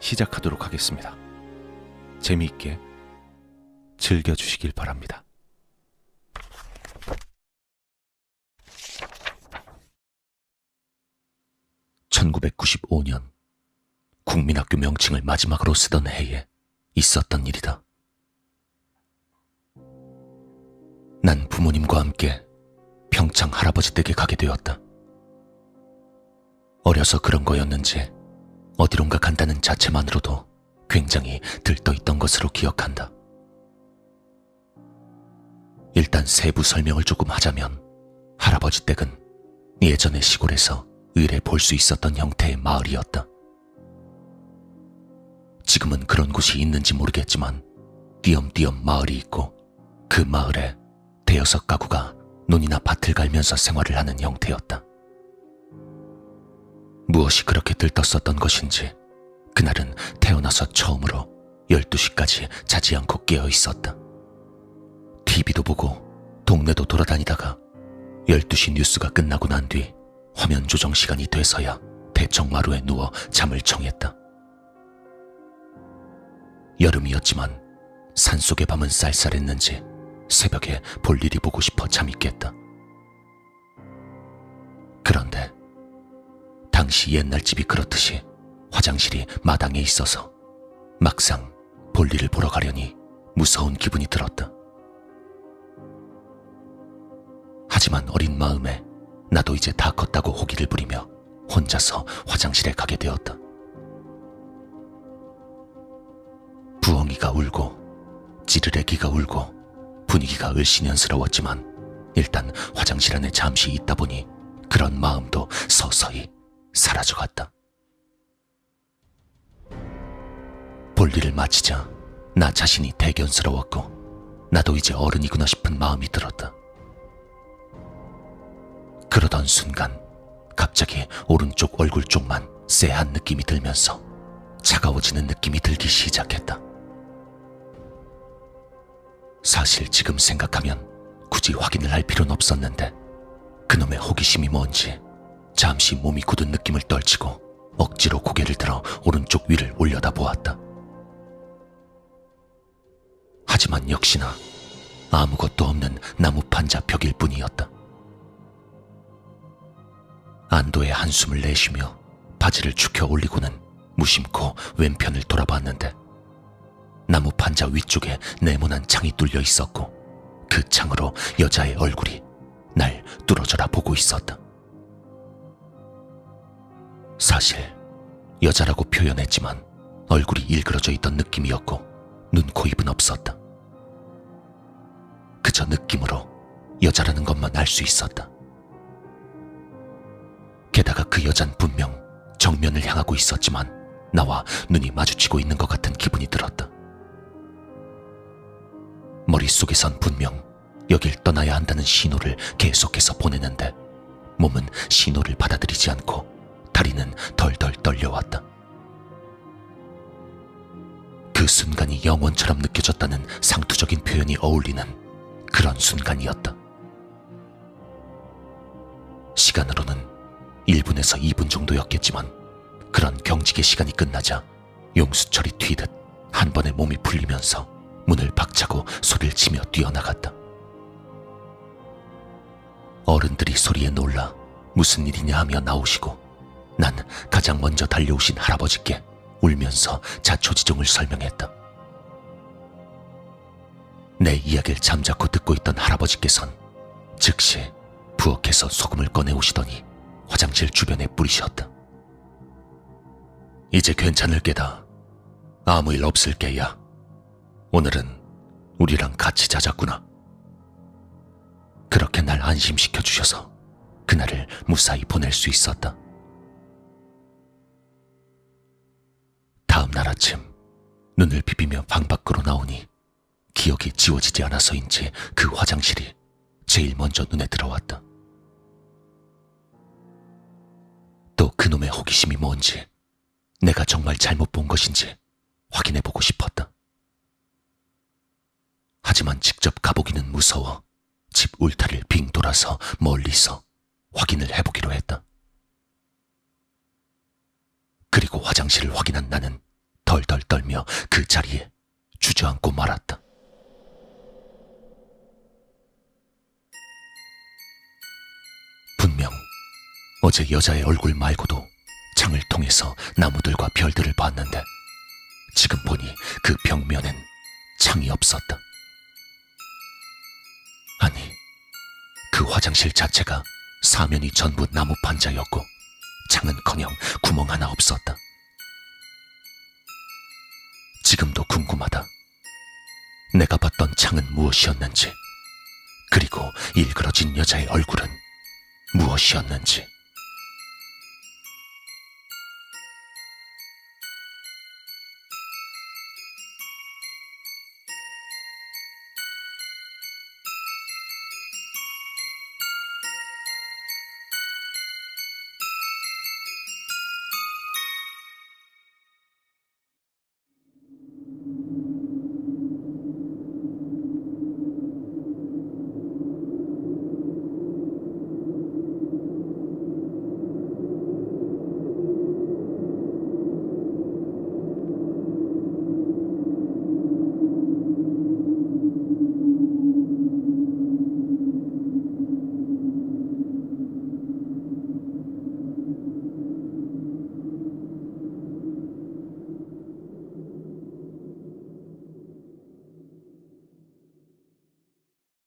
시작하도록 하겠습니다. 재미있게 즐겨주시길 바랍니다. (1995년) 국민학교 명칭을 마지막으로 쓰던 해에 있었던 일이다. 난 부모님과 함께 평창 할아버지 댁에 가게 되었다. 어려서 그런 거였는지 어디론가 간다는 자체만으로도 굉장히 들떠있던 것으로 기억한다. 일단 세부 설명을 조금 하자면 할아버지 댁은 예전의 시골에서 의뢰 볼 수 있었던 형태의 마을이었다. 지금은 그런 곳이 있는지 모르겠지만 띄엄띄엄 마을이 있고 그 마을에 대여섯 가구가 논이나 밭을 갈면서 생활을 하는 형태였다. 무엇이 그렇게 들떴었던 것인지 그날은 태어나서 처음으로 12시까지 자지 않고 깨어 있었다. TV도 보고 동네도 돌아다니다가 12시 뉴스가 끝나고 난 뒤 화면 조정 시간이 돼서야 대청마루에 누워 잠을 청했다. 여름이었지만 산속의 밤은 쌀쌀했는지 새벽에 볼 일이 보고 싶어 잠이 깼다. 당시 옛날 집이 그렇듯이 화장실이 마당에 있어서 막상 볼일을 보러 가려니 무서운 기분이 들었다. 하지만 어린 마음에 나도 이제 다 컸다고 호기를 부리며 혼자서 화장실에 가게 되었다. 부엉이가 울고 찌르레기가 울고 분위기가 을씨년스러웠지만 일단 화장실 안에 잠시 있다 보니 그런 마음도 서서히 사라져갔다. 볼 일을 마치자 나 자신이 대견스러웠고 나도 이제 어른이구나 싶은 마음이 들었다. 그러던 순간 갑자기 오른쪽 얼굴 쪽만 쎄한 느낌이 들면서 차가워지는 느낌이 들기 시작했다. 사실 지금 생각하면 굳이 확인을 할 필요는 없었는데 그놈의 호기심이 뭔지 잠시 몸이 굳은 느낌을 떨치고 억지로 고개를 들어 오른쪽 위를 올려다 보았다. 하지만 역시나 아무것도 없는 나무 판 자 벽일 뿐이었다. 안도의 한숨을 내쉬며 바지를 축혀 올리고는 무심코 왼편을 돌아봤는데 나무 판자 위쪽에 네모난 창이 뚫려 있었고 그 창으로 여자의 얼굴이 날 뚫어져라 보고 있었다. 사실 여자라고 표현했지만 얼굴이 일그러져 있던 느낌이었고 눈, 코, 입은 없었다. 그저 느낌으로 여자라는 것만 알 수 있었다. 게다가 그 여잔 분명 정면을 향하고 있었지만 나와 눈이 마주치고 있는 것 같은 기분이 들었다. 머릿속에선 분명 여길 떠나야 한다는 신호를 계속해서 보내는데 몸은 신호를 받아들이지 않고 다리는 덜덜 떨려왔다. 그 순간이 영원처럼 느껴졌다는 상투적인 표현이 어울리는 그런 순간이었다. 시간으로는 1분에서 2분 정도였겠지만 그런 경직의 시간이 끝나자 용수철이 튀듯 한 번에 몸이 풀리면서 문을 박차고 소리를 치며 뛰어나갔다. 어른들이 소리에 놀라 무슨 일이냐 하며 나오시고 난 가장 먼저 달려오신 할아버지께 울면서 자초지종을 설명했다. 내 이야기를 잠자코 듣고 있던 할아버지께선 즉시 부엌에서 소금을 꺼내 오시더니 화장실 주변에 뿌리셨다. 이제 괜찮을 게다. 아무 일 없을 게야. 오늘은 우리랑 같이 자자꾸나. 그렇게 날 안심시켜 주셔서 그날을 무사히 보낼 수 있었다. 아침 눈을 비비며 방 밖으로 나오니 기억이 지워지지 않아서인지 그 화장실이 제일 먼저 눈에 들어왔다. 또 그놈의 호기심이 뭔지 내가 정말 잘못 본 것인지 확인해 보고 싶었다. 하지만 직접 가보기는 무서워 집 울타리를 빙 돌아서 멀리서 확인을 해보기로 했다. 그리고 화장실을 확인한 나는 덜덜 떨며 그 자리에 주저앉고 말았다. 분명 어제 여자의 얼굴 말고도 창을 통해서 나무들과 별들을 봤는데 지금 보니 그 벽면엔 창이 없었다. 아니, 그 화장실 자체가 사면이 전부 나무 판자였고 창은커녕 구멍 하나 없었다. 지금도 궁금하다. 내가 봤던 창은 무엇이었는지, 그리고 일그러진 여자의 얼굴은 무엇이었는지.